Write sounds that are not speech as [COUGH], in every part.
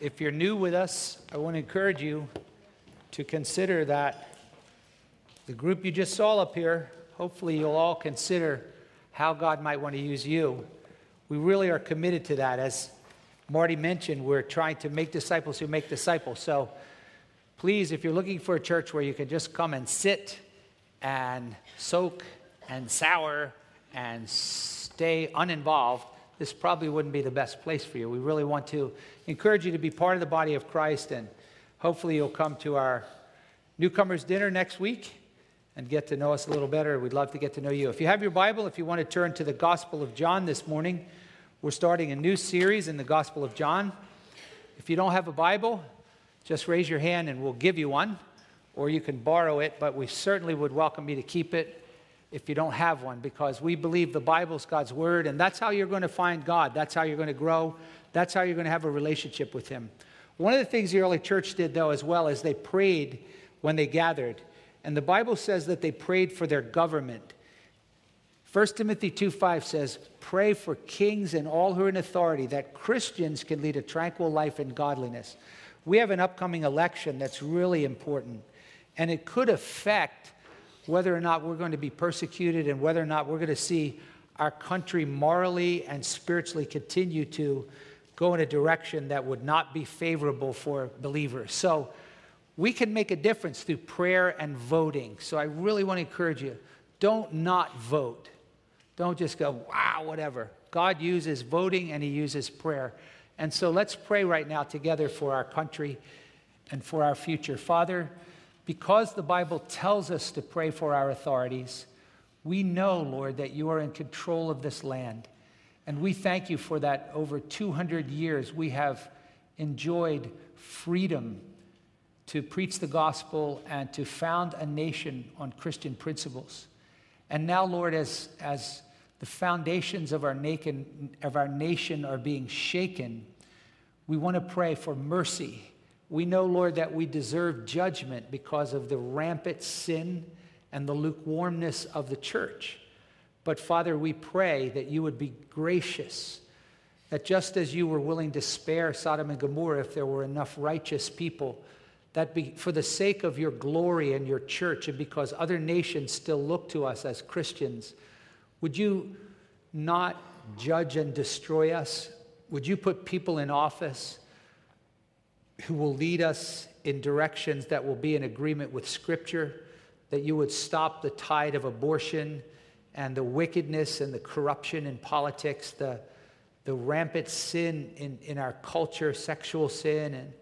if you're new with us, I want to encourage you to consider that the group you just saw up here, hopefully you'll all consider how God might want to use you. We really are committed to that. As Marty mentioned, we're trying to make disciples who make disciples. So please, if you're looking for a church where you can just come and sit and soak and sour and stay uninvolved, this probably wouldn't be the best place for you. We really want to encourage you to be part of the body of Christ, and hopefully you'll come to our newcomers dinner next week and get to know us a little better. We'd love to get to know you. If you have your Bible, if you want to turn to the Gospel of John this morning, we're starting a new series in the Gospel of John. If you don't have a Bible, just raise your hand and we'll give you one, or you can borrow it, but we certainly would welcome you to keep it if you don't have one because we believe the Bible's God's Word, and that's how you're going to find God. That's how you're going to grow. That's how you're going to have a relationship with Him. One of the things the early church did, though, as well, is they prayed when they gathered. And the Bible says that they prayed for their government. 1 Timothy 2:5 says, "Pray for kings and all who are in authority that Christians can lead a tranquil life in godliness." We have an upcoming election that's really important, and it could affect whether or not we're going to be persecuted and whether or not we're going to see our country morally and spiritually continue to go in a direction that would not be favorable for believers. So we can make a difference through prayer and voting. So I really want to encourage you don't not vote. Don't just go, wow, whatever. God uses voting and He uses prayer. And so let's pray right now together for our country and for our future. Father, because the Bible tells us to pray for our authorities, we know, Lord, that you are in control of this land. And we thank you for that over 200 years we have enjoyed freedom to preach the gospel and to found a nation on Christian principles. And now, Lord, as, as the foundations of our, nation, of our nation are being shaken, we want to pray for mercy we know, Lord, that we deserve judgment because of the rampant sin and the lukewarmness of the church. But Father, we pray that you would be gracious, that just as you were willing to spare Sodom and Gomorrah if there were enough righteous people, that be, for the sake of your glory and your church, and because other nations still look to us as Christians, would you not judge and destroy us? Would you put people in office? Who will lead us in directions that will be in agreement with Scripture, that you would stop the tide of abortion and the wickedness and the corruption in politics, the, the rampant sin in, in our culture, sexual sin and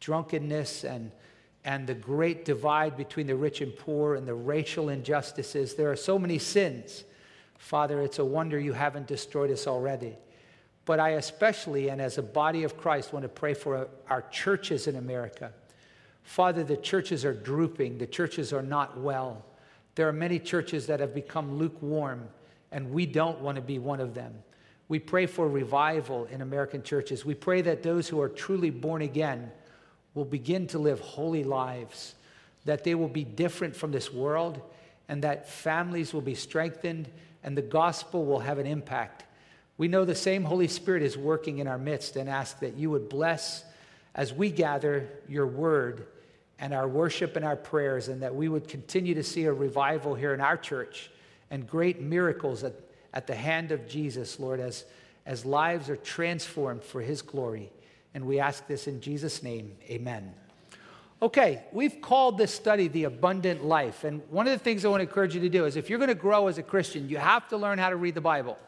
drunkenness, and, and the great divide between the rich and poor, and the racial injustices. There are so many sins. Father, it's a wonder you haven't destroyed us already. But I especially, and as a body of Christ, want to pray for our churches in America. Father, the churches are drooping, the churches are not well. There are many churches that have become lukewarm, and we don't want to be one of them. We pray for revival in American churches. We pray that those who are truly born again will begin to live holy lives, that they will be different from this world, and that families will be strengthened, and the gospel will have an impact we know the same Holy Spirit is working in our midst and ask that you would bless as we gather your word and our worship and our prayers, and that we would continue to see a revival here in our church and great miracles at, at the hand of Jesus, Lord, as, as lives are transformed for his glory. And we ask this in Jesus' name. Amen. Okay, we've called this study the abundant life. And one of the things I want to encourage you to do is if you're going to grow as a Christian, you have to learn how to read the Bible.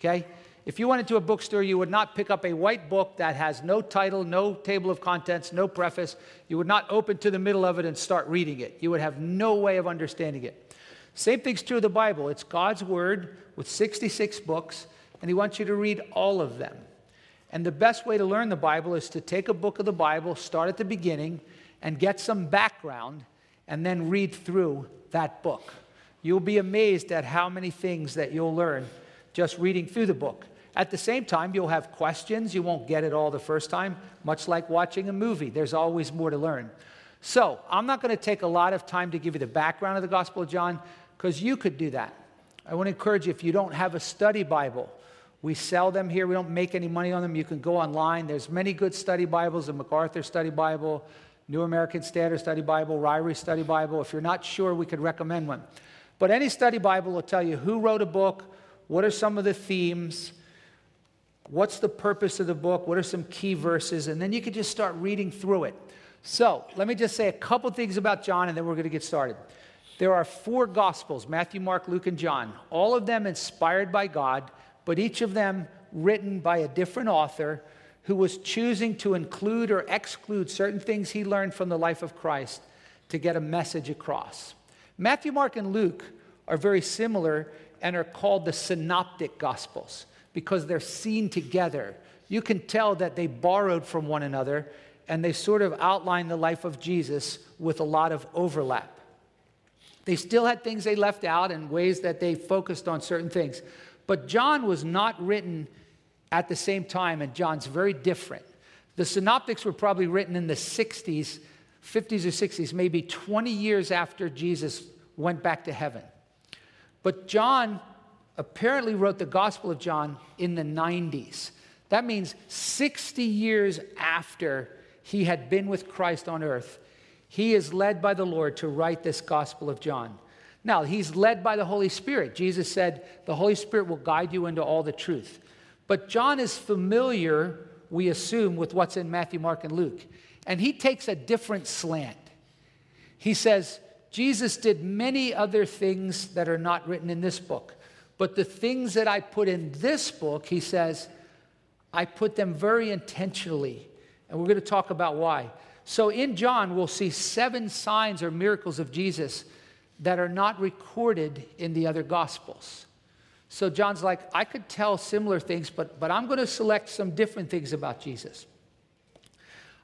Okay? If you went into a bookstore, you would not pick up a white book that has no title, no table of contents, no preface. You would not open to the middle of it and start reading it. You would have no way of understanding it. Same thing's true of the Bible. It's God's Word with 66 books, and He wants you to read all of them. And the best way to learn the Bible is to take a book of the Bible, start at the beginning, and get some background, and then read through that book. You'll be amazed at how many things that you'll learn just reading through the book. At the same time, you'll have questions. You won't get it all the first time, much like watching a movie. There's always more to learn. So, I'm not going to take a lot of time to give you the background of the Gospel of John because you could do that. I want to encourage you if you don't have a study Bible We sell them here. We don't make any money on them. You can go online. There's many good study Bibles, the MacArthur Study Bible, New American Standard Study Bible, Ryrie Study Bible. If you're not sure, we could recommend one. But any study Bible will tell you who wrote a book, what are some of the themes, what's the purpose of the book, what are some key verses, and then you can just start reading through it. So let me just say a couple things about John, and then we're going to get started. There are four Gospels Matthew, Mark, Luke, and John, all of them inspired by God, but each of them written by a different author who was choosing to include or exclude certain things he learned from the life of Christ to get a message across. Matthew, Mark, and Luke are very similar and are called the synoptic gospels because they're seen together. You can tell that they borrowed from one another and they sort of outline the life of Jesus with a lot of overlap. They still had things they left out and ways that they focused on certain things. But John was not written at the same time, and John's very different. The synoptics were probably written in the 60s, 50s or 60s, maybe 20 years after Jesus went back to heaven. But John apparently wrote the Gospel of John in the 90s. That means 60 years after he had been with Christ on earth, he is led by the Lord to write this Gospel of John. Now, he's led by the Holy Spirit. Jesus said, The Holy Spirit will guide you into all the truth. But John is familiar, we assume, with what's in Matthew, Mark, and Luke. And he takes a different slant. He says, Jesus did many other things that are not written in this book. But the things that I put in this book, he says, I put them very intentionally. And we're going to talk about why. So in John, we'll see seven signs or miracles of Jesus that are not recorded in the other gospels. So John's like, I could tell similar things, but, but I'm going to select some different things about Jesus.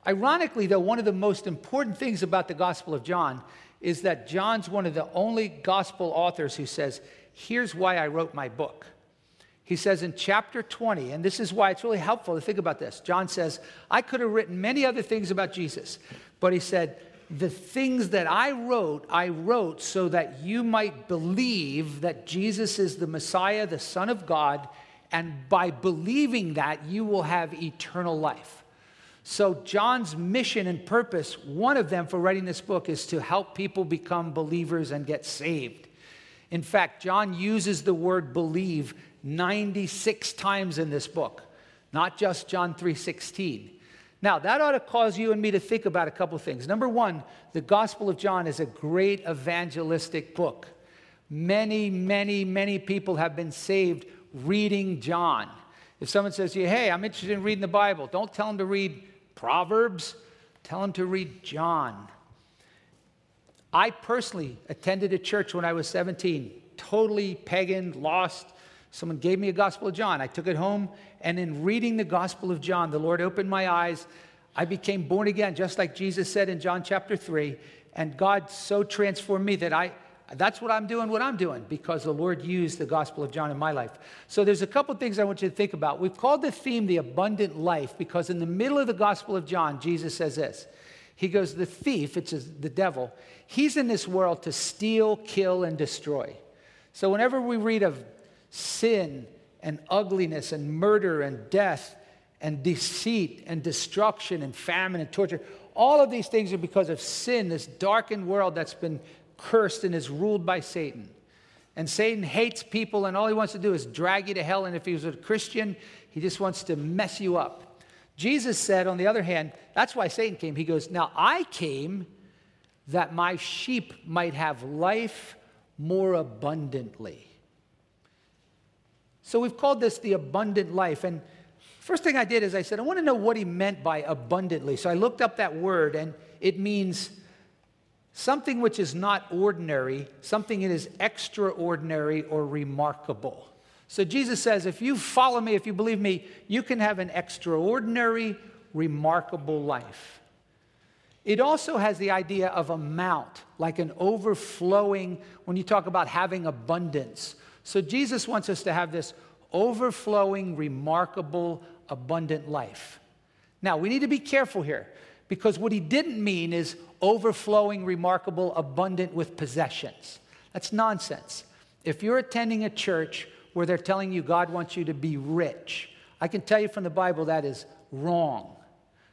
Ironically, though, one of the most important things about the Gospel of John is that John's one of the only gospel authors who says, Here's why I wrote my book. He says in chapter 20, and this is why it's really helpful to think about this. John says, I could have written many other things about Jesus, but he said, the things that I wrote, I wrote so that you might believe that Jesus is the Messiah, the Son of God, and by believing that, you will have eternal life. So, John's mission and purpose, one of them for writing this book, is to help people become believers and get saved. In fact, John uses the word believe 96 times in this book, not just John 3:16. Now, that ought to cause you and me to think about a couple of things. Number one, the Gospel of John is a great evangelistic book. Many, many, many people have been saved reading John. If someone says to you, hey, I'm interested in reading the Bible, don't tell them to read Proverbs, tell them to read John. I personally attended a church when I was 17, totally pagan, lost, Someone gave me a Gospel of John. I took it home, and in reading the Gospel of John, the Lord opened my eyes. I became born again, just like Jesus said in John chapter 3. And God so transformed me that I, that's what I'm doing, what I'm doing, because the Lord used the Gospel of John in my life. So there's a couple things I want you to think about. We've called the theme the abundant life because in the middle of the Gospel of John, Jesus says this. He goes, The thief, it's the devil, he's in this world to steal, kill, and destroy. So whenever we read of sin and ugliness and murder and death and deceit and destruction and famine and torture. All of these things are because of sin, this darkened world that's been cursed and is ruled by Satan. And Satan hates people, and all he wants to do is drag you to hell. And if he was a Christian, he just wants to mess you up. Jesus said, on the other hand, that's why Satan came. He goes, Now I came that my sheep might have life more abundantly. So we've called this the abundant life. And first thing I did is I said, I want to know what he meant by abundantly. So I looked up that word, and it means something which is not ordinary, something that is extraordinary or remarkable. So Jesus says, if you follow me, if you believe me, you can have an extraordinary, remarkable life. It also has the idea of amount, like an overflowing, when you talk about having abundance so Jesus wants us to have this overflowing, remarkable, abundant life. Now, we need to be careful here because what he didn't mean is overflowing, remarkable, abundant with possessions. That's nonsense. If you're attending a church where they're telling you God wants you to be rich. I can tell you from the Bible that is wrong.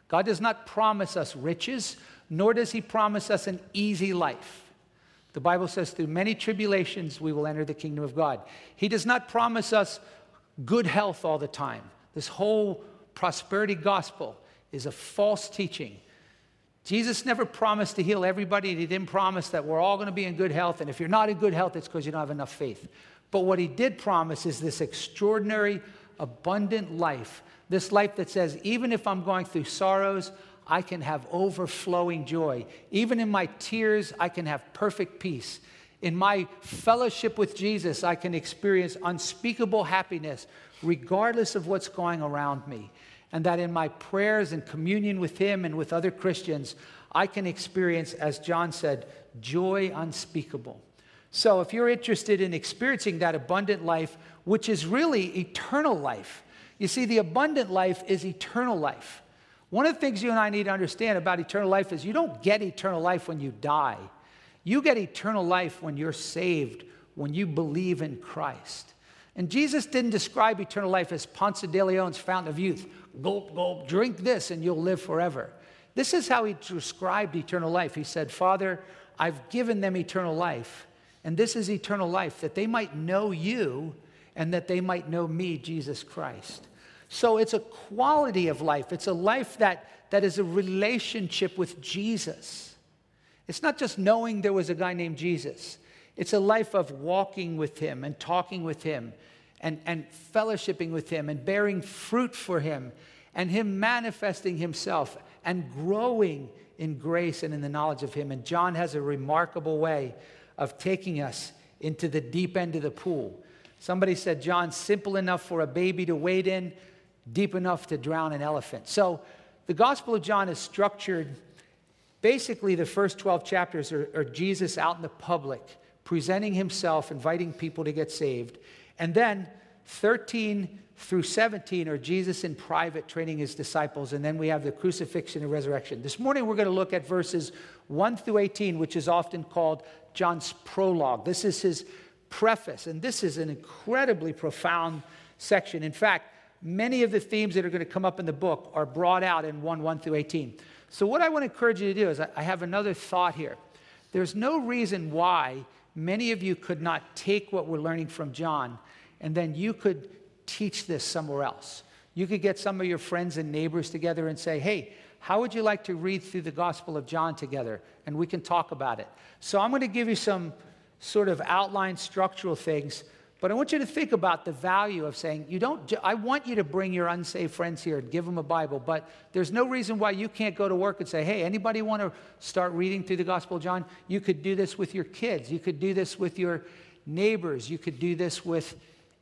God does not promise us riches, nor does He promise us an easy life. The Bible says, through many tribulations, we will enter the kingdom of God. He does not promise us good health all the time. This whole prosperity gospel is a false teaching. Jesus never promised to heal everybody, He didn't promise that we're all going to be in good health. And if you're not in good health, it's because you don't have enough faith. But what He did promise is this extraordinary, abundant life. This life that says, even if I'm going through sorrows, I can have overflowing joy. Even in my tears, I can have perfect peace. In my fellowship with Jesus, I can experience unspeakable happiness regardless of what's going around me. And that in my prayers and communion with Him and with other Christians, I can experience, as John said, joy unspeakable. So if you're interested in experiencing that abundant life, which is really eternal life, you see, the abundant life is eternal life. One of the things you and I need to understand about eternal life is you don't get eternal life when you die. You get eternal life when you're saved, when you believe in Christ. And Jesus didn't describe eternal life as Ponce de Leon's fountain of youth. Gulp, gulp, drink this and you'll live forever. This is how he described eternal life. He said, Father, I've given them eternal life, and this is eternal life, that they might know you and that they might know me, Jesus Christ. So it's a quality of life. It's a life that, that is a relationship with Jesus. It's not just knowing there was a guy named Jesus, it's a life of walking with him and talking with him and, and fellowshipping with him and bearing fruit for him and him manifesting himself and growing in grace and in the knowledge of him. And John has a remarkable way of taking us into the deep end of the pool. Somebody said, John, simple enough for a baby to wade in, deep enough to drown an elephant. So the Gospel of John is structured basically, the first 12 chapters are, are Jesus out in the public, presenting himself, inviting people to get saved. And then 13 through 17 are Jesus in private training his disciples. And then we have the crucifixion and resurrection. This morning we're going to look at verses 1 through 18, which is often called John's prologue. This is his preface. And this is an incredibly profound section. In fact, many of the themes that are going to come up in the book are brought out in 1 1 through 18. So, what I want to encourage you to do is, I have another thought here. There's no reason why many of you could not take what we're learning from John and then you could teach this somewhere else. You could get some of your friends and neighbors together and say, hey, how would you like to read through the Gospel of John together? And we can talk about it. So, I'm going to give you some sort of outline structural things but I want you to think about the value of saying, you don't, I want you to bring your unsaved friends here and give them a Bible, but there's no reason why you can't go to work and say, hey, anybody want to start reading through the Gospel of John? You could do this with your kids. You could do this with your neighbors. You could do this with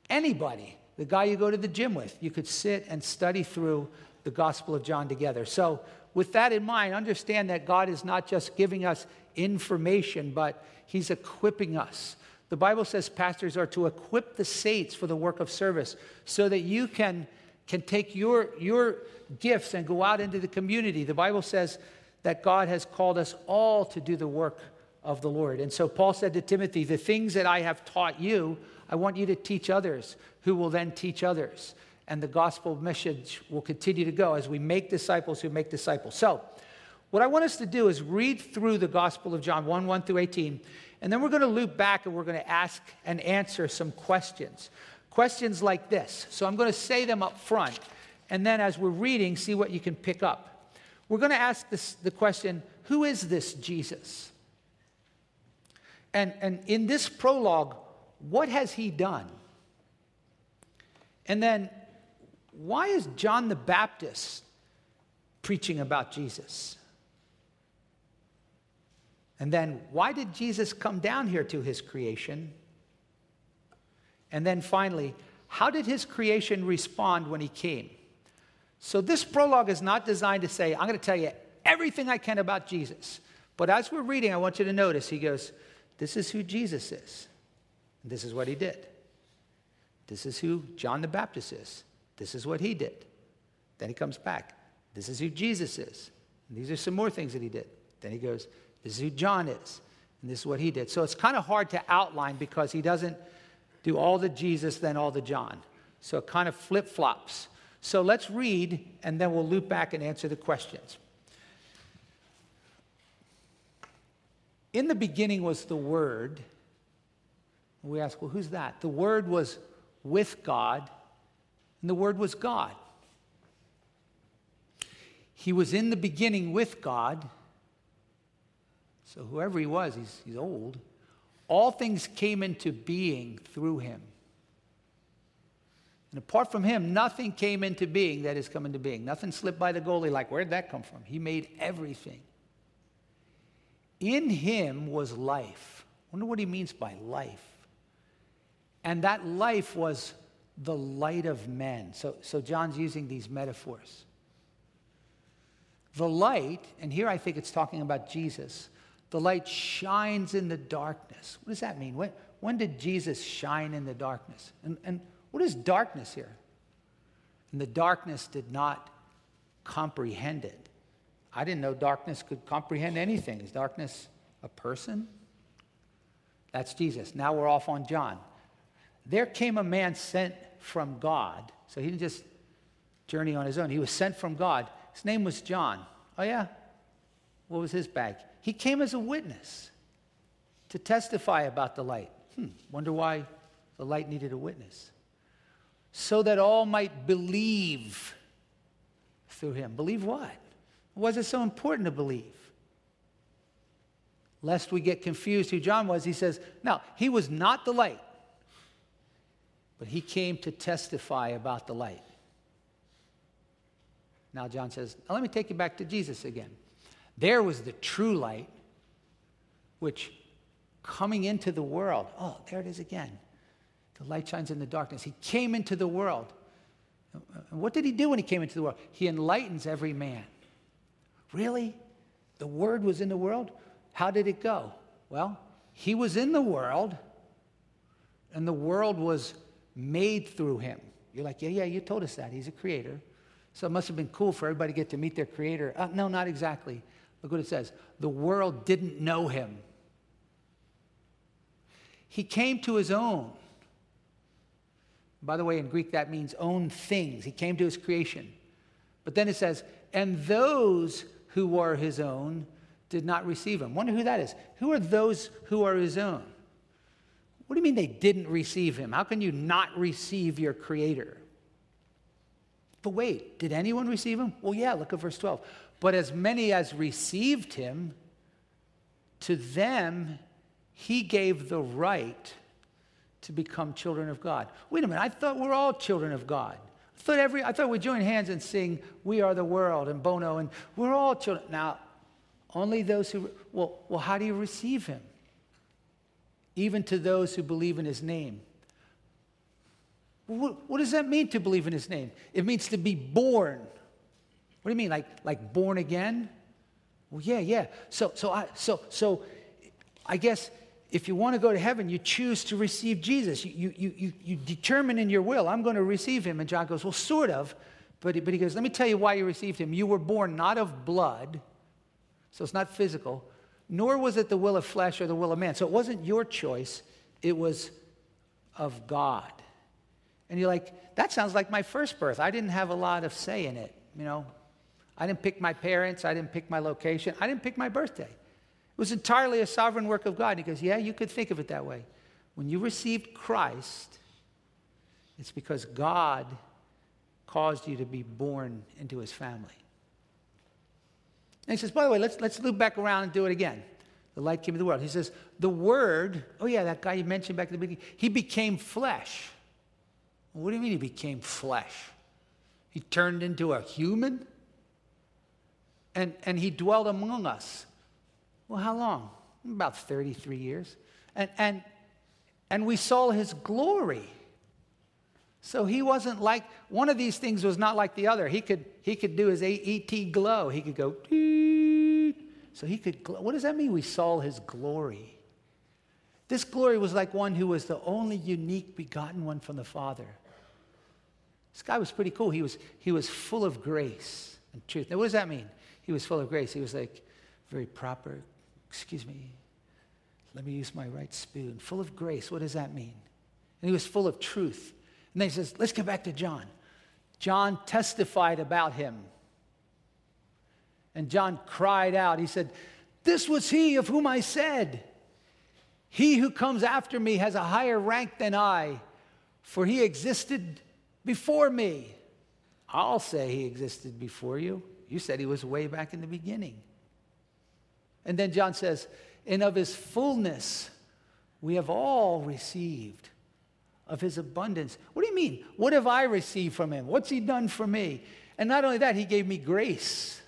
anybody, the guy you go to the gym with. You could sit and study through the Gospel of John together. So, with that in mind, understand that God is not just giving us information, but He's equipping us the Bible says pastors are to equip the saints for the work of service so that you can, can take your, your gifts and go out into the community. The Bible says that God has called us all to do the work of the Lord. And so Paul said to Timothy, The things that I have taught you, I want you to teach others, who will then teach others. And the gospel message will continue to go as we make disciples who make disciples. So, what I want us to do is read through the Gospel of John 1 1 through 18, and then we're going to loop back and we're going to ask and answer some questions. Questions like this. So I'm going to say them up front. And then as we're reading, see what you can pick up. We're going to ask this, the question Who is this Jesus? And, and in this prologue, what has he done? And then, why is John the Baptist preaching about Jesus? And then, why did Jesus come down here to his creation? And then finally, how did his creation respond when he came? So, this prologue is not designed to say, I'm going to tell you everything I can about Jesus. But as we're reading, I want you to notice he goes, This is who Jesus is. This is what he did. This is who John the Baptist is. This is what he did. Then he comes back. This is who Jesus is. And these are some more things that he did. Then he goes, this is who John is. And this is what he did. So it's kind of hard to outline because he doesn't do all the Jesus, then all the John. So it kind of flip flops. So let's read, and then we'll loop back and answer the questions. In the beginning was the Word. We ask, well, who's that? The Word was with God, and the Word was God. He was in the beginning with God. So whoever he was, he's, he's old. All things came into being through him. And apart from him, nothing came into being that has come into being. Nothing slipped by the goalie like, where'd that come from? He made everything. In him was life. I wonder what he means by life. And that life was the light of men. So, so John's using these metaphors. The light, and here I think it's talking about Jesus, the light shines in the darkness. What does that mean? When, when did Jesus shine in the darkness? And, and what is darkness here? And the darkness did not comprehend it. I didn't know darkness could comprehend anything. Is darkness a person? That's Jesus. Now we're off on John. There came a man sent from God. So he didn't just journey on his own, he was sent from God his name was John. Oh, yeah? What was his bag? He came as a witness to testify about the light. Hmm, wonder why the light needed a witness. So that all might believe through him. Believe what? Is it so important to believe? Lest we get confused who John was, he says, no, he was not the light, but he came to testify about the light. Now, John says, now let me take you back to Jesus again. There was the true light, which coming into the world, oh, there it is again. The light shines in the darkness. He came into the world. And what did he do when he came into the world? He enlightens every man. Really? The word was in the world? How did it go? Well, he was in the world, and the world was made through him. You're like, yeah, yeah, you told us that. He's a creator. So it must have been cool for everybody to get to meet their creator. Uh, no, not exactly. Look what it says. The world didn't know him. He came to his own. By the way, in Greek, that means own things. He came to his creation. But then it says, and those who were his own did not receive him. Wonder who that is. Who are those who are his own? What do you mean they didn't receive him? How can you not receive your creator? But wait, did anyone receive him? Well, yeah, look at verse 12. But as many as received him, to them he gave the right to become children of God. Wait a minute, I thought we're all children of God. I thought, every, I thought we join hands and sing, We Are the World and Bono, and we're all children. Now, only those who, well, well, how do you receive him? Even to those who believe in his name. What, what, does that mean to believe in his name? It means to be born. What do you mean, like, like born again? Well, yeah, yeah. So, so, I, so, so I guess if you want to go to heaven, you choose to receive Jesus. You, you, you, you determine in your will, I'm going to receive him. And John goes, Well, sort of. But, but he goes, Let me tell you why you received him. You were born not of blood, so it's not physical, nor was it the will of flesh or the will of man. So it wasn't your choice, it was of God. And you're like, that sounds like my first birth. I didn't have a lot of say in it, you know. I didn't pick my parents, I didn't pick my location, I didn't pick my birthday. It was entirely a sovereign work of God. He goes, Yeah, you could think of it that way. When you received Christ, it's because God caused you to be born into his family. And he says, by the way, let's, let's loop back around and do it again. The light came into the world. He says, the word, oh yeah, that guy you mentioned back at the beginning, he became flesh. What do you mean he became flesh? He turned into a human? And, and he dwelled among us. Well, how long? About 33 years. And, and, and we saw his glory. So he wasn't like, one of these things was not like the other. He could, he could do his ET glow. He could go, so he could, glow. what does that mean? We saw his glory. This glory was like one who was the only unique begotten one from the Father. This guy was pretty cool. He was, he was full of grace and truth. Now, what does that mean? He was full of grace. He was like very proper. Excuse me. Let me use my right spoon. Full of grace. What does that mean? and he was full of truth. And then he says, let's get back to John. John testified about him. And John cried out. He said, This was he of whom I said, He who comes after me has a higher rank than I, for he existed before me. I'll say he existed before you. You said he was way back in the beginning. And then John says, And of his fullness we have all received of his abundance. What do you mean? What have I received from him? What's he done for me? And not only that, he gave me grace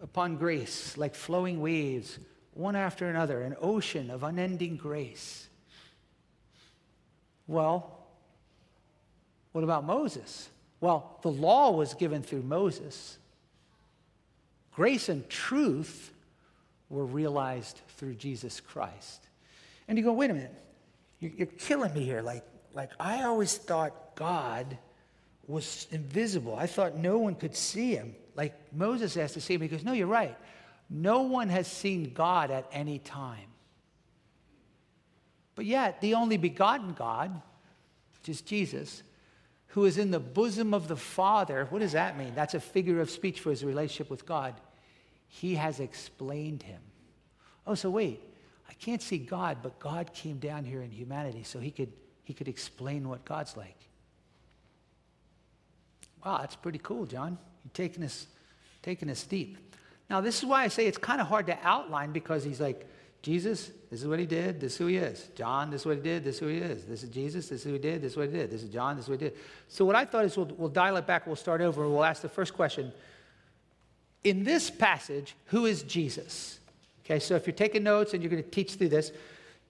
upon grace, like flowing waves, one after another, an ocean of unending grace. Well, what about Moses? Well, the law was given through Moses. Grace and truth were realized through Jesus Christ. And you go, wait a minute, you're killing me here. Like, like I always thought God was invisible. I thought no one could see him. Like Moses has to see him. He goes, No, you're right. No one has seen God at any time. But yet, the only begotten God, which is Jesus, who is in the bosom of the Father, what does that mean? That's a figure of speech for his relationship with God. He has explained him. Oh, so wait, I can't see God, but God came down here in humanity so he could, he could explain what God's like. Wow, that's pretty cool, John. You're taking us, taking us deep. Now, this is why I say it's kind of hard to outline because he's like, Jesus, this is what he did, this is who he is. John, this is what he did, this is who he is. This is Jesus, this is who he did, this is what he did. This is John, this is what he did. So, what I thought is we'll, we'll dial it back, we'll start over, and we'll ask the first question. In this passage, who is Jesus? Okay, so if you're taking notes and you're going to teach through this,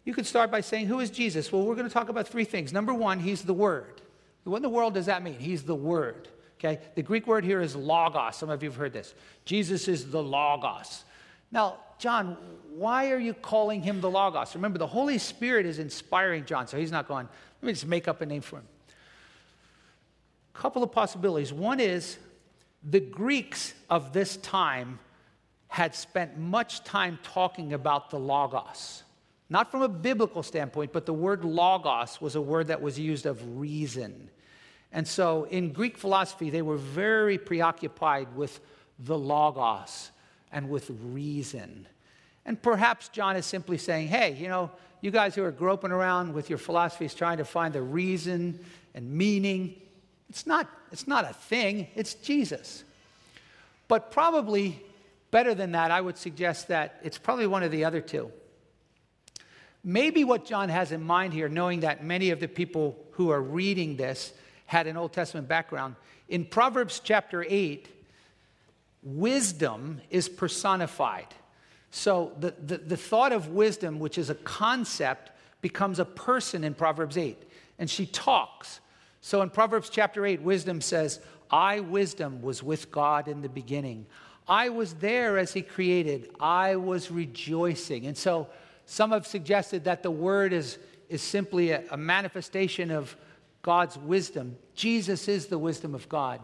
you could start by saying, Who is Jesus? Well, we're going to talk about three things. Number one, he's the Word. What in the world does that mean? He's the Word. Okay? The Greek word here is logos. Some of you have heard this. Jesus is the logos. Now, John, why are you calling him the logos? Remember, the Holy Spirit is inspiring John, so he's not going, let me just make up a name for him. A couple of possibilities. One is the Greeks of this time had spent much time talking about the logos. Not from a biblical standpoint, but the word logos was a word that was used of reason. And so in Greek philosophy, they were very preoccupied with the logos and with reason. And perhaps John is simply saying, hey, you know, you guys who are groping around with your philosophies trying to find the reason and meaning, it's not, it's not a thing, it's Jesus. But probably better than that, I would suggest that it's probably one of the other two. Maybe what John has in mind here, knowing that many of the people who are reading this had an Old Testament background. In Proverbs chapter 8, wisdom is personified. So the, the, the, thought of wisdom, which is a concept, becomes a person in Proverbs 8. And she talks. So in Proverbs chapter 8, wisdom says, I, wisdom, was with God in the beginning. I was there as he created. I was rejoicing. And so some have suggested that the word is, is simply a, a manifestation of God's wisdom. Jesus is the wisdom of God.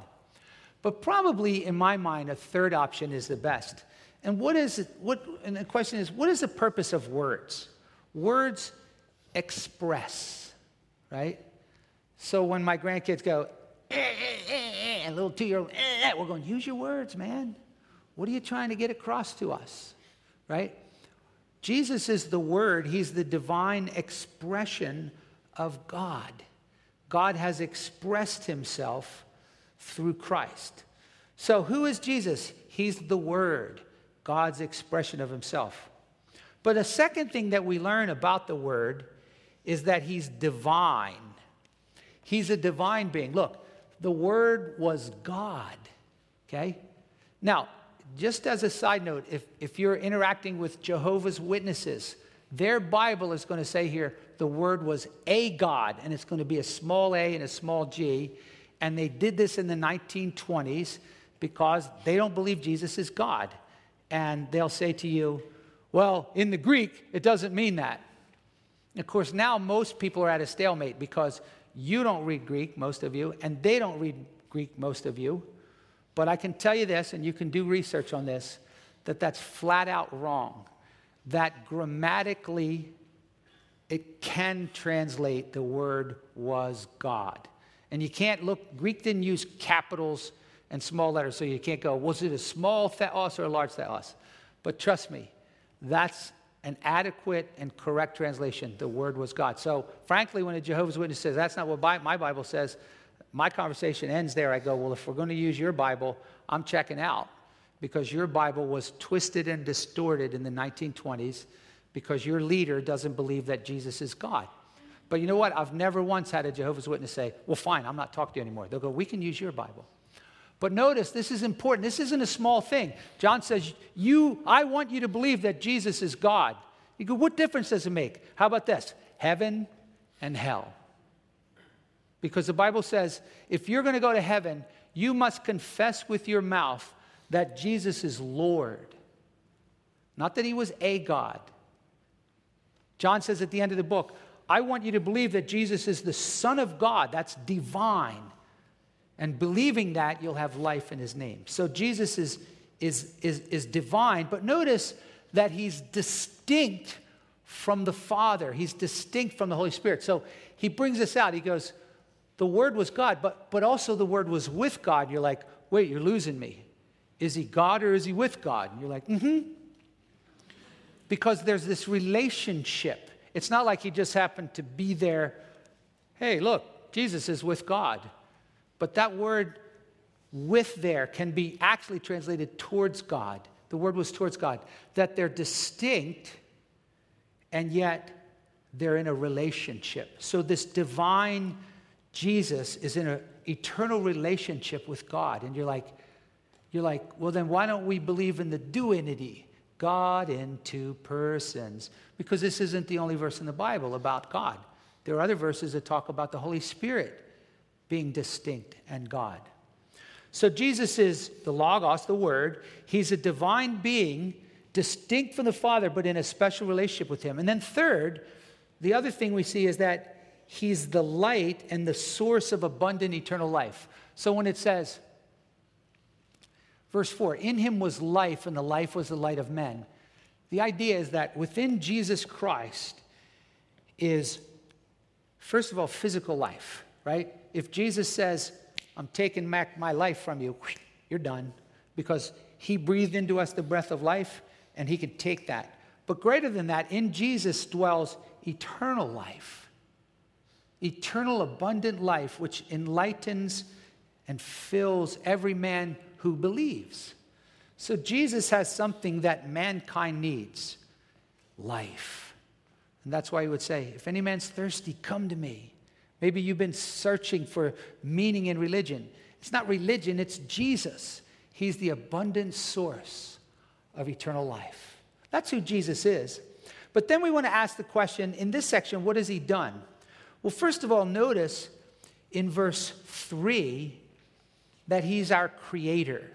But probably, in my mind, a third option is the best. And what is it, what, and the question is, what is the purpose of words? Words express, right? So when my grandkids go, eh, eh, eh, a little two year old, we're going, use your words, man. What are you trying to get across to us, right? Jesus is the Word, He's the divine expression of God. God has expressed himself through Christ. So, who is Jesus? He's the Word, God's expression of himself. But a second thing that we learn about the Word is that he's divine. He's a divine being. Look, the Word was God, okay? Now, just as a side note, if, if you're interacting with Jehovah's Witnesses, their Bible is going to say here the word was a God, and it's going to be a small a and a small g. And they did this in the 1920s because they don't believe Jesus is God. And they'll say to you, well, in the Greek, it doesn't mean that. Of course, now most people are at a stalemate because you don't read Greek, most of you, and they don't read Greek, most of you. But I can tell you this, and you can do research on this, that that's flat out wrong that grammatically it can translate the word was God. And you can't look, Greek didn't use capitals and small letters, so you can't go, was it a small theos or a large theos? But trust me, that's an adequate and correct translation. The word was God. So, frankly, when a Jehovah's Witness says that's not what my Bible says, my conversation ends there. I go, well, if we're going to use your Bible, I'm checking out because your Bible was twisted and distorted in the 1920s because your leader doesn't believe that Jesus is God. But you know what? I've never once had a Jehovah's Witness say, well, fine, I'm not talking to you anymore. They'll go, we can use your Bible. But notice, this is important. This isn't a small thing. John says, you, I want you to believe that Jesus is God. You go, what difference does it make? How about this? Heaven and hell. Because the Bible says, if you're going to go to heaven, you must confess with your mouth that Jesus is Lord. Not that he was a God. John says at the end of the book, I want you to believe that Jesus is the Son of God. That's divine. And believing that, you'll have life in his name. So Jesus is, is, is, is divine, but notice that he's distinct from the Father, he's distinct from the Holy Spirit. So he brings this out. He goes, The Word was God, but, but also the Word was with God. You're like, Wait, you're losing me. Is he God or is he with God? And you're like, mm hmm. Because there's this relationship. It's not like he just happened to be there. Hey, look, Jesus is with God. But that word with there can be actually translated towards God. The word was towards God. That they're distinct and yet they're in a relationship. So this divine Jesus is in an eternal relationship with God. And you're like, you're like, well, then why don't we believe in the duinity? God in two persons. Because this isn't the only verse in the Bible about God. There are other verses that talk about the Holy Spirit being distinct and God. So Jesus is the Logos, the Word. He's a divine being, distinct from the Father, but in a special relationship with Him. And then, third, the other thing we see is that He's the light and the source of abundant eternal life. So when it says, Verse 4 In him was life, and the life was the light of men. The idea is that within Jesus Christ is, first of all, physical life, right? If Jesus says, I'm taking back my life from you, you're done. Because he breathed into us the breath of life, and he can take that. But greater than that, in Jesus dwells eternal life, eternal, abundant life, which enlightens and fills every man who believes. So Jesus has something that mankind needs life. And that's why he would say, If any man's thirsty, come to me. Maybe you've been searching for meaning in religion. It's not religion, it's Jesus. He's the abundant source of eternal life. That's who Jesus is. But then we want to ask the question in this section, what has he done? Well, first of all, notice in verse 3 that he's our creator.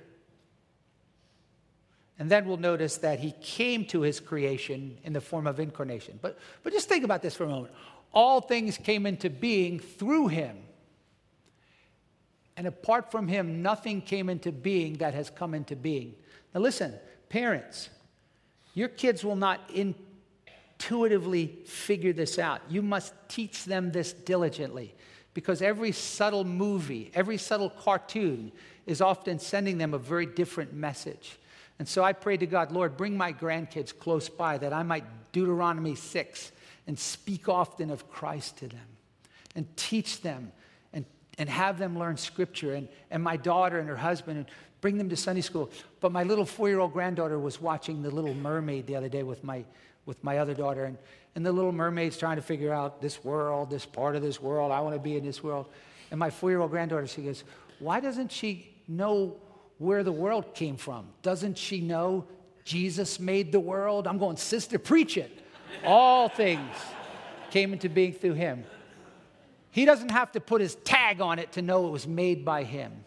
And then we'll notice that he came to his creation in the form of incarnation. But, but just think about this for a moment. All things came into being through him. And apart from him, nothing came into being that has come into being. Now, listen, parents, your kids will not intuitively figure this out. You must teach them this diligently because every subtle movie, every subtle cartoon is often sending them a very different message. And so I pray to God, Lord, bring my grandkids close by that I might Deuteronomy 6 and speak often of Christ to them and teach them and, and have them learn scripture and, and my daughter and her husband and bring them to Sunday school. But my little four year old granddaughter was watching The Little Mermaid the other day with my, with my other daughter. And, and the little mermaid's trying to figure out this world, this part of this world. I want to be in this world. And my four year old granddaughter, she goes, Why doesn't she know where the world came from? Doesn't she know Jesus made the world? I'm going, Sister, preach it. All things came into being through him. He doesn't have to put his tag on it to know it was made by him.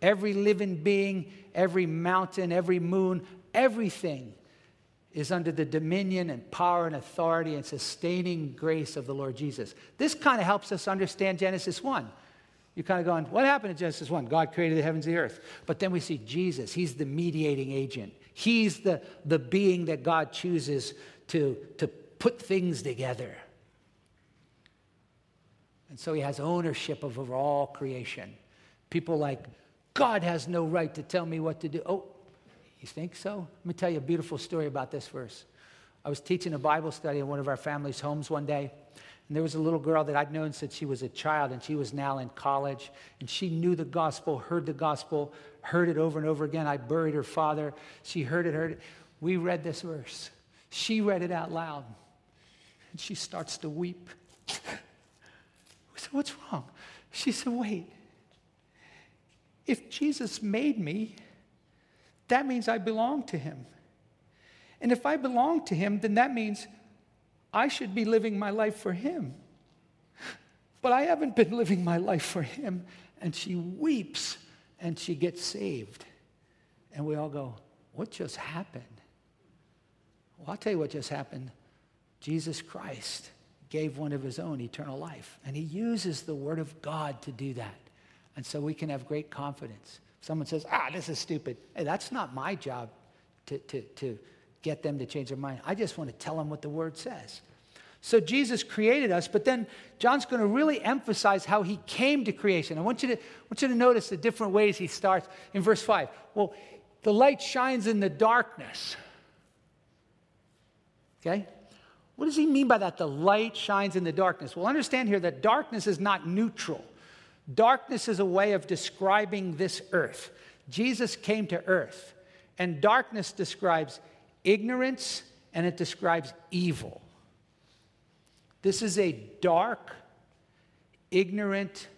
Every living being, every mountain, every moon, everything is under the dominion and power and authority and sustaining grace of the Lord Jesus. This kind of helps us understand Genesis 1. You're kind of going, what happened in Genesis 1? God created the heavens and the earth. But then we see Jesus. He's the mediating agent. He's the, the being that God chooses to, to put things together. And so he has ownership of, over all creation. People like, God has no right to tell me what to do. Oh, you think so? Let me tell you a beautiful story about this verse. I was teaching a Bible study in one of our family's homes one day, and there was a little girl that I'd known since she was a child, and she was now in college, and she knew the gospel, heard the gospel, heard it over and over again. I buried her father. She heard it, heard it. We read this verse. She read it out loud, and she starts to weep. we said, What's wrong? She said, Wait. If Jesus made me, that means I belong to him. And if I belong to him, then that means I should be living my life for him. But I haven't been living my life for him. And she weeps and she gets saved. And we all go, What just happened? Well, I'll tell you what just happened. Jesus Christ gave one of his own eternal life. And he uses the word of God to do that. And so we can have great confidence. Someone says, ah, this is stupid. Hey, that's not my job to, to, to get them to change their mind. I just want to tell them what the word says. So Jesus created us, but then John's going to really emphasize how he came to creation. I want you to, I want you to notice the different ways he starts in verse 5. Well, the light shines in the darkness. Okay? What does he mean by that? The light shines in the darkness. Well, understand here that darkness is not neutral. Darkness is a way of describing this earth. Jesus came to earth, and darkness describes ignorance and it describes evil. This is a dark, ignorant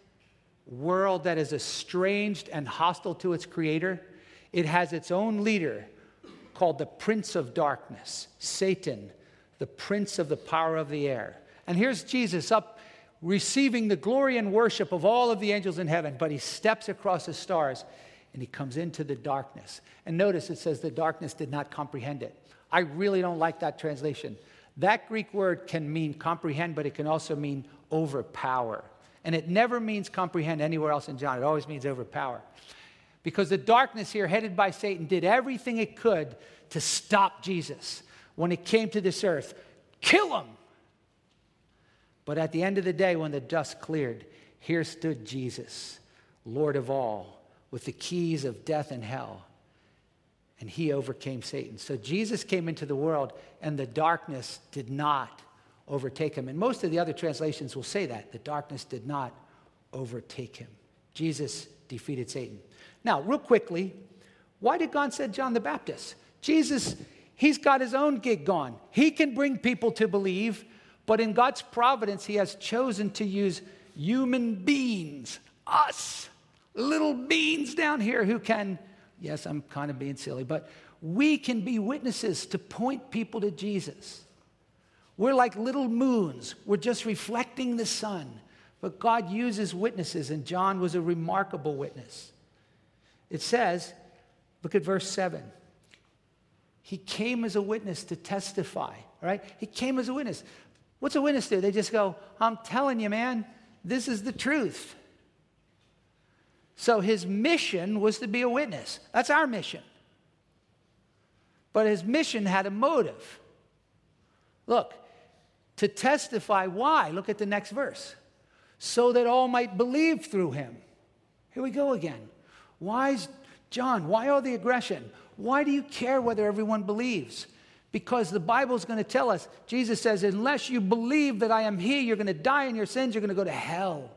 world that is estranged and hostile to its creator. It has its own leader called the Prince of Darkness, Satan, the Prince of the power of the air. And here's Jesus up receiving the glory and worship of all of the angels in heaven, but he steps across the stars and he comes into the darkness. And notice it says the darkness did not comprehend it. I really don't like that translation. That Greek word can mean comprehend, but it can also mean overpower. And it never means comprehend anywhere else in John, it always means overpower. Because the darkness here, headed by Satan, did everything it could to stop Jesus when it came to this earth. Kill him! But at the end of the day, when the dust cleared, here stood Jesus, Lord of all, with the keys of death and hell. And he overcame Satan. So Jesus came into the world, and the darkness did not overtake him. And most of the other translations will say that the darkness did not overtake him. Jesus defeated Satan. Now, real quickly, why did God send John the Baptist? Jesus, he's got his own gig going. He can bring people to believe, but in God's providence, He has chosen to use human beings, us, little beings down here who can, yes, I'm kind of being silly, but we can be witnesses to point people to Jesus. We're like little moons, we're just reflecting the sun. But God uses witnesses, and John was a remarkable witness. It says, look at verse 7. He came as a witness to testify, right? He came as a witness. What's a witness do? They just go, I'm telling you, man, this is the truth. So his mission was to be a witness. That's our mission. But his mission had a motive. Look, to testify why. Look at the next verse. So that all might believe through him. Here we go again. Why is John, why all the aggression? Why do you care whether everyone believes? Because the Bible is going to tell us, Jesus says, unless you believe that I am He, you're going to die in your sins, you're going to go to hell.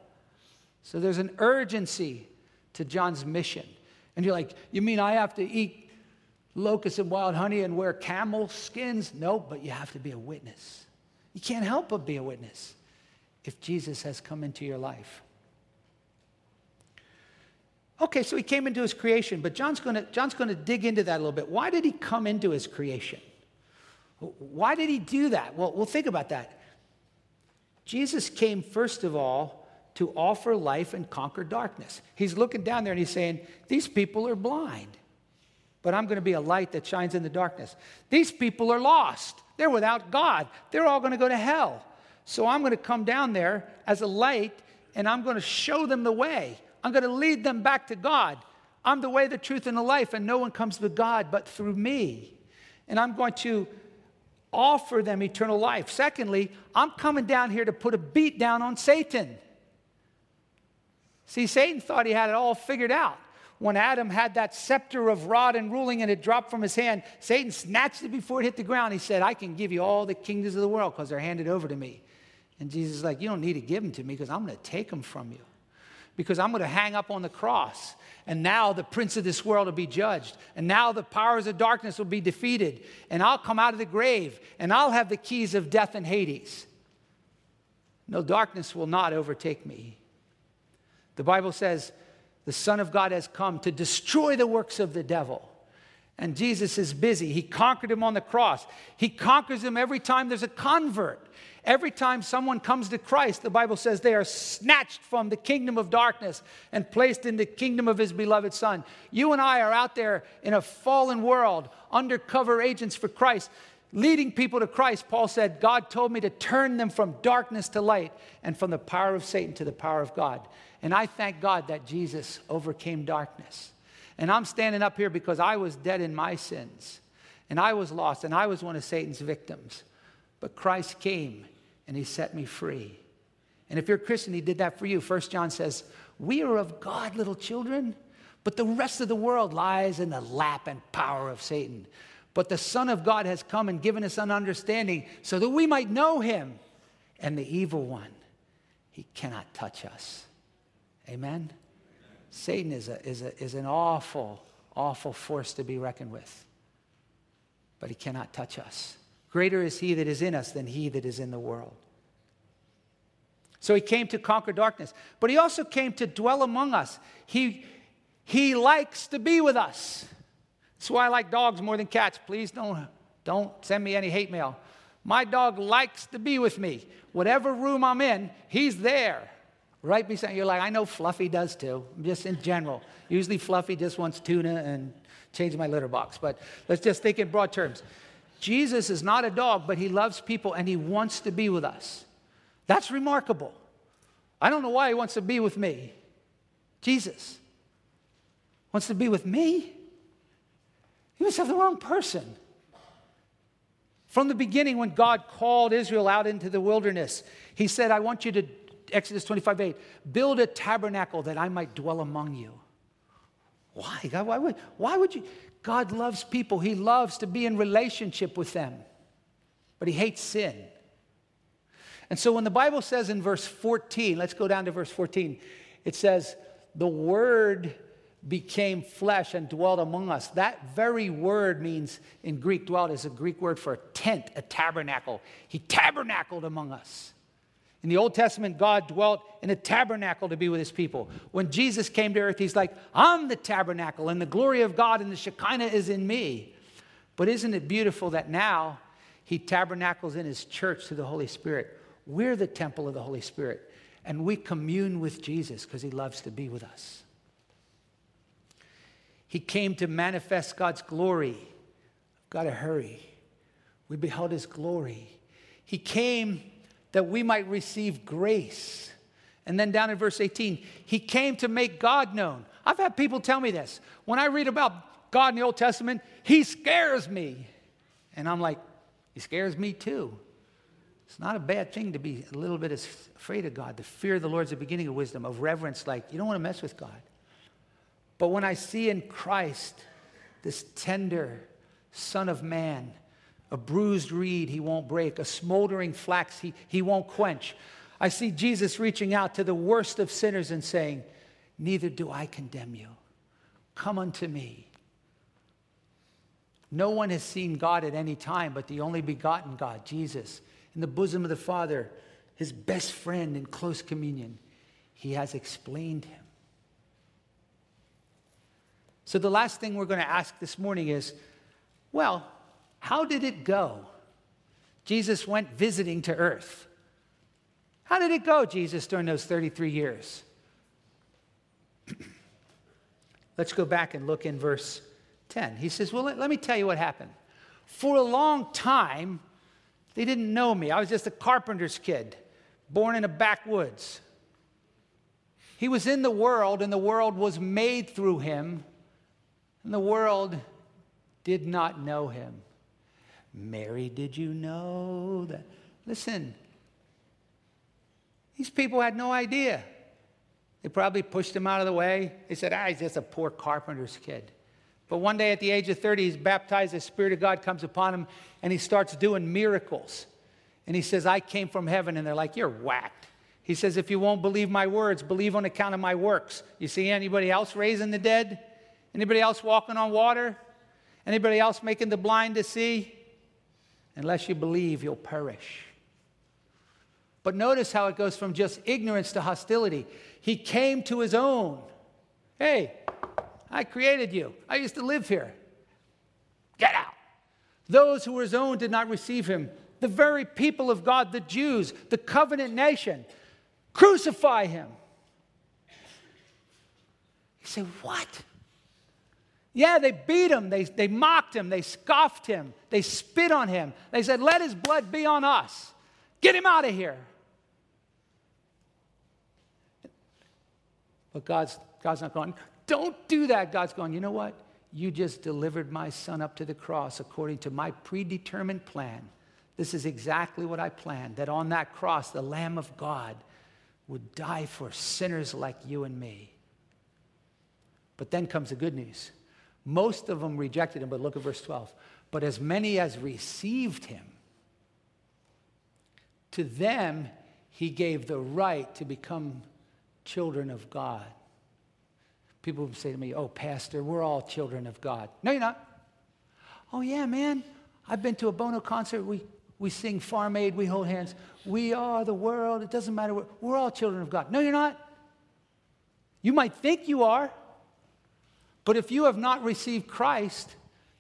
So there's an urgency to John's mission. And you're like, you mean I have to eat locusts and wild honey and wear camel skins? No, but you have to be a witness. You can't help but be a witness if Jesus has come into your life. Okay, so he came into his creation, but John's going to John's to dig into that a little bit. Why did he come into his creation? Why did he do that? Well, we'll think about that. Jesus came, first of all, to offer life and conquer darkness. He's looking down there and he's saying, These people are blind, but I'm going to be a light that shines in the darkness. These people are lost. They're without God. They're all going to go to hell. So I'm going to come down there as a light and I'm going to show them the way. I'm going to lead them back to God. I'm the way, the truth, and the life, and no one comes to God but through me. And I'm going to offer them eternal life. Secondly, I'm coming down here to put a beat down on Satan. See, Satan thought he had it all figured out. When Adam had that scepter of rod and ruling and it dropped from his hand, Satan snatched it before it hit the ground. He said, I can give you all the kingdoms of the world because they're handed over to me. And Jesus is like, You don't need to give them to me because I'm going to take them from you. Because I'm going to hang up on the cross. And now the prince of this world will be judged. And now the powers of darkness will be defeated. And I'll come out of the grave. And I'll have the keys of death and Hades. No darkness will not overtake me. The Bible says, the Son of God has come to destroy the works of the devil. And Jesus is busy. He conquered him on the cross. He conquers him every time there's a convert. Every time someone comes to Christ, the Bible says they are snatched from the kingdom of darkness and placed in the kingdom of his beloved Son. You and I are out there in a fallen world, undercover agents for Christ, leading people to Christ. Paul said, God told me to turn them from darkness to light and from the power of Satan to the power of God. And I thank God that Jesus overcame darkness. And I'm standing up here because I was dead in my sins and I was lost and I was one of Satan's victims. But Christ came and he set me free. And if you're a Christian, he did that for you. First John says, We are of God, little children, but the rest of the world lies in the lap and power of Satan. But the Son of God has come and given us an understanding so that we might know him. And the evil one, he cannot touch us. Amen? Satan is, a, is, a, is an awful, awful force to be reckoned with. But he cannot touch us. Greater is he that is in us than he that is in the world. So he came to conquer darkness, but he also came to dwell among us. He, he likes to be with us. That's why I like dogs more than cats. Please don't, don't send me any hate mail. My dog likes to be with me. Whatever room I'm in, he's there. Right beside you're like, I know Fluffy does too, just in general. Usually Fluffy just wants tuna and change my litter box, but let's just think in broad terms. Jesus is not a dog, but he loves people and he wants to be with us. That's remarkable. I don't know why he wants to be with me. Jesus wants to be with me. He must have the wrong person. From the beginning, when God called Israel out into the wilderness, he said, I want you to Exodus 25 8, build a tabernacle that I might dwell among you. Why? God, why would, why would you? God loves people, He loves to be in relationship with them, but He hates sin. And so when the Bible says in verse 14, let's go down to verse 14, it says, The Word became flesh and dwelt among us. That very word means in Greek, dwelt is a Greek word for a tent, a tabernacle. He tabernacled among us. In the Old Testament, God dwelt in a tabernacle to be with his people. When Jesus came to earth, he's like, I'm the tabernacle, and the glory of God and the Shekinah is in me. But isn't it beautiful that now he tabernacles in his church through the Holy Spirit? We're the temple of the Holy Spirit, and we commune with Jesus because he loves to be with us. He came to manifest God's glory. I've got to hurry. We beheld his glory. He came that we might receive grace. And then down in verse 18, he came to make God known. I've had people tell me this. When I read about God in the Old Testament, he scares me. And I'm like, he scares me too. It's not a bad thing to be a little bit afraid of God. The fear of the Lord is the beginning of wisdom, of reverence, like you don't want to mess with God. But when I see in Christ this tender Son of Man, a bruised reed he won't break, a smoldering flax he, he won't quench. I see Jesus reaching out to the worst of sinners and saying, Neither do I condemn you. Come unto me. No one has seen God at any time but the only begotten God, Jesus, in the bosom of the Father, his best friend in close communion. He has explained him. So, the last thing we're going to ask this morning is well, how did it go? Jesus went visiting to earth. How did it go, Jesus, during those 33 years? [CLEARS THROAT] Let's go back and look in verse 10. He says, Well, let, let, me tell you what happened. For a long time, they didn't know me. I was just a carpenter's kid, born in the backwoods. He was in the world, and the world was made through him, and the world did not know him. Mary, did you know that? Listen, these people had no idea. They probably pushed him out of the way. They said, ah, he's just a poor carpenter's kid. But one day at the age of 30, he's baptized, the Spirit of God comes upon him, and he starts doing miracles. And he says, I came from heaven. And they're like, You're whacked. He says, If you won't believe my words, believe on account of my works. You see anybody else raising the dead? Anybody else walking on water? Anybody else making the blind to see? Unless you believe, you'll perish. But notice how it goes from just ignorance to hostility. He came to his own. Hey, I created you. I used to live here. Get out. Those who were his own did not receive him. The very people of God, the Jews, the covenant nation, crucify him. You say, what? Yeah, they beat him, they, they mocked him, they scoffed him, they spit on him. They said, let his blood be on us. Get him out of here. But God's, God's not going, don't do that. God's going, you know what? You just delivered my son up to the cross according to my predetermined plan. This is exactly what I planned that on that cross, the Lamb of God would die for sinners like you and me. But then comes the good news. Most of them rejected him, but look at verse 12. But as many as received him, to them he gave the right to become children of God. People say to me, Oh, Pastor, we're all children of God. No, you're not. Oh, yeah, man. I've been to a Bono concert. We, we sing Farm Aid, we hold hands. We are the world. It doesn't matter. We're all children of God. No, you're not. You might think you are, but if you have not received Christ,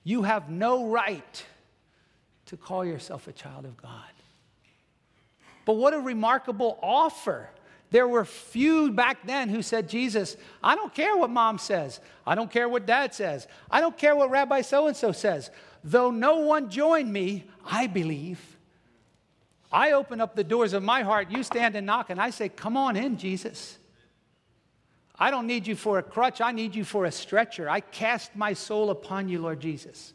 you have no right to call yourself a child of God. But what a remarkable offer. There were few back then who said, Jesus, I don't care what mom says. I don't care what dad says. I don't care what Rabbi so and so says. Though no one joined me, I believe. I open up the doors of my heart, you stand and knock, and I say, Come on in, Jesus. I don't need you for a crutch, I need you for a stretcher. I cast my soul upon you, Lord Jesus.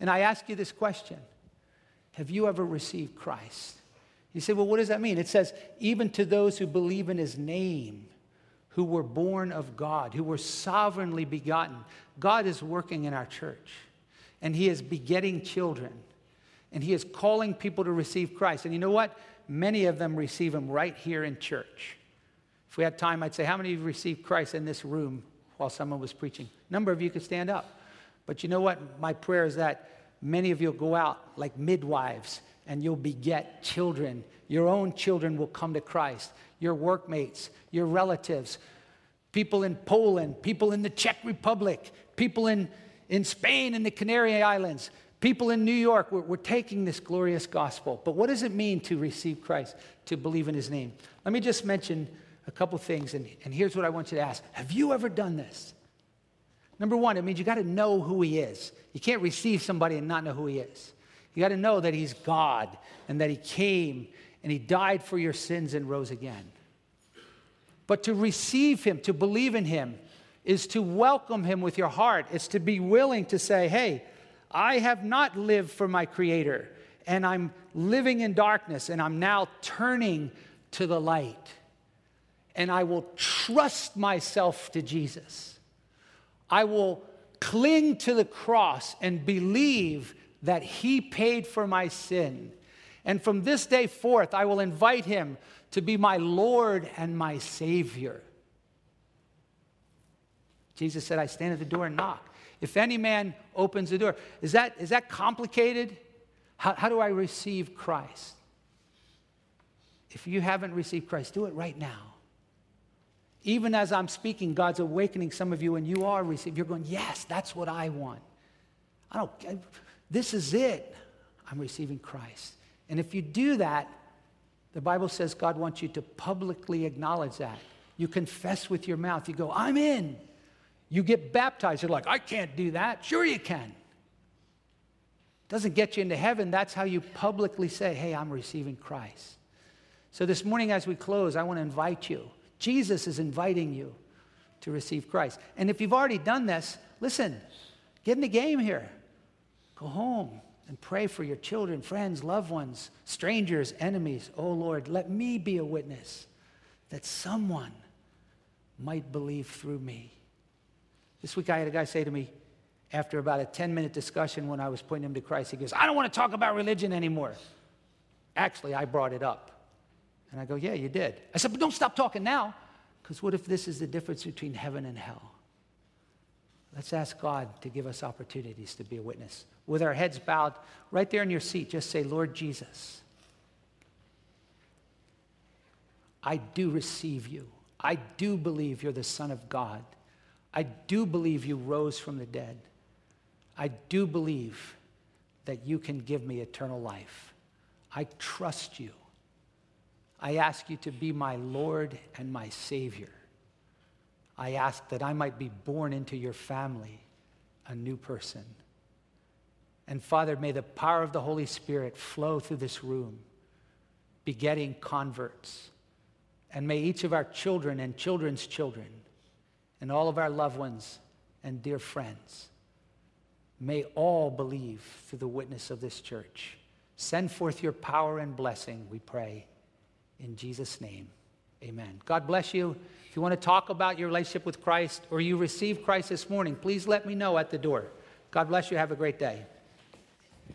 And I ask you this question Have you ever received Christ? You say, Well, what does that mean? It says, Even to those who believe in his name, who were born of God, who were sovereignly begotten. God is working in our church, and he is begetting children and he is calling people to receive Christ. And you know what? Many of them receive him right here in church. If we had time, I'd say, How many of you received Christ in this room while someone was preaching? A number of you could stand up. But you know what? My prayer is that many of you will go out like midwives and you'll beget children. Your own children will come to Christ, your workmates, your relatives, people in Poland, people in the Czech Republic, people in, in Spain and the Canary Islands, People in New York, we're, we're, taking this glorious gospel. But what does it mean to receive Christ, to believe in his name? Let me just mention a couple things, and, and here's what I want you to ask Have you ever done this? Number one, it means you got to know who he is. You can't receive somebody and not know who he is. You got to know that he's God and that he came and he died for your sins and rose again. But to receive him, to believe in him, is to welcome him with your heart. It's to be willing to say, hey, I have not lived for my Creator, and I'm living in darkness, and I'm now turning to the light. And I will trust myself to Jesus. I will cling to the cross and believe that He paid for my sin. And from this day forth, I will invite Him to be my Lord and my Savior. Jesus said, I stand at the door and knock. If any man opens the door, is that, is that complicated? How, how do I receive Christ? If you haven't received Christ, do it right now. Even as I'm speaking, God's awakening some of you, and you are receiving. You're going, Yes, that's what I want. I don't, this is it. I'm receiving Christ. And if you do that, the Bible says God wants you to publicly acknowledge that. You confess with your mouth. You go, I'm in. You get baptized. You're like, I can't do that. Sure, you can. Doesn't get you into heaven. That's how you publicly say, Hey, I'm receiving Christ. So this morning, as we close, I want to invite you. Jesus is inviting you to receive Christ. And if you've already done this, listen, get in the game here. Go home and pray for your children, friends, loved ones, strangers, enemies. Oh Lord, let me be a witness that someone might believe through me. This week I had a guy say to me, after about a 10 minute discussion when I was pointing him to Christ, he goes, I don't want to talk about religion anymore. Actually, I brought it up. And I go, Yeah, you did. I said, But don't stop talking now, because what if this is the difference between heaven and hell? Let's ask God to give us opportunities to be a witness. With our heads bowed, right there in your seat, just say, Lord Jesus, I do receive you. I do believe you're the Son of God. I do believe you rose from the dead. I do believe that you can give me eternal life. I trust you. I ask you to be my Lord and my Savior. I ask that I might be born into your family, a new person. And Father, may the power of the Holy Spirit flow through this room, begetting converts. And may each of our children and children's children, and all of our loved ones and dear friends, may all believe through the witness of this church. Send forth your power and blessing, we pray. In Jesus' name, amen. God bless you. If you want to talk about your relationship with Christ or you received Christ this morning, please let me know at the door. God bless you. Have a great day.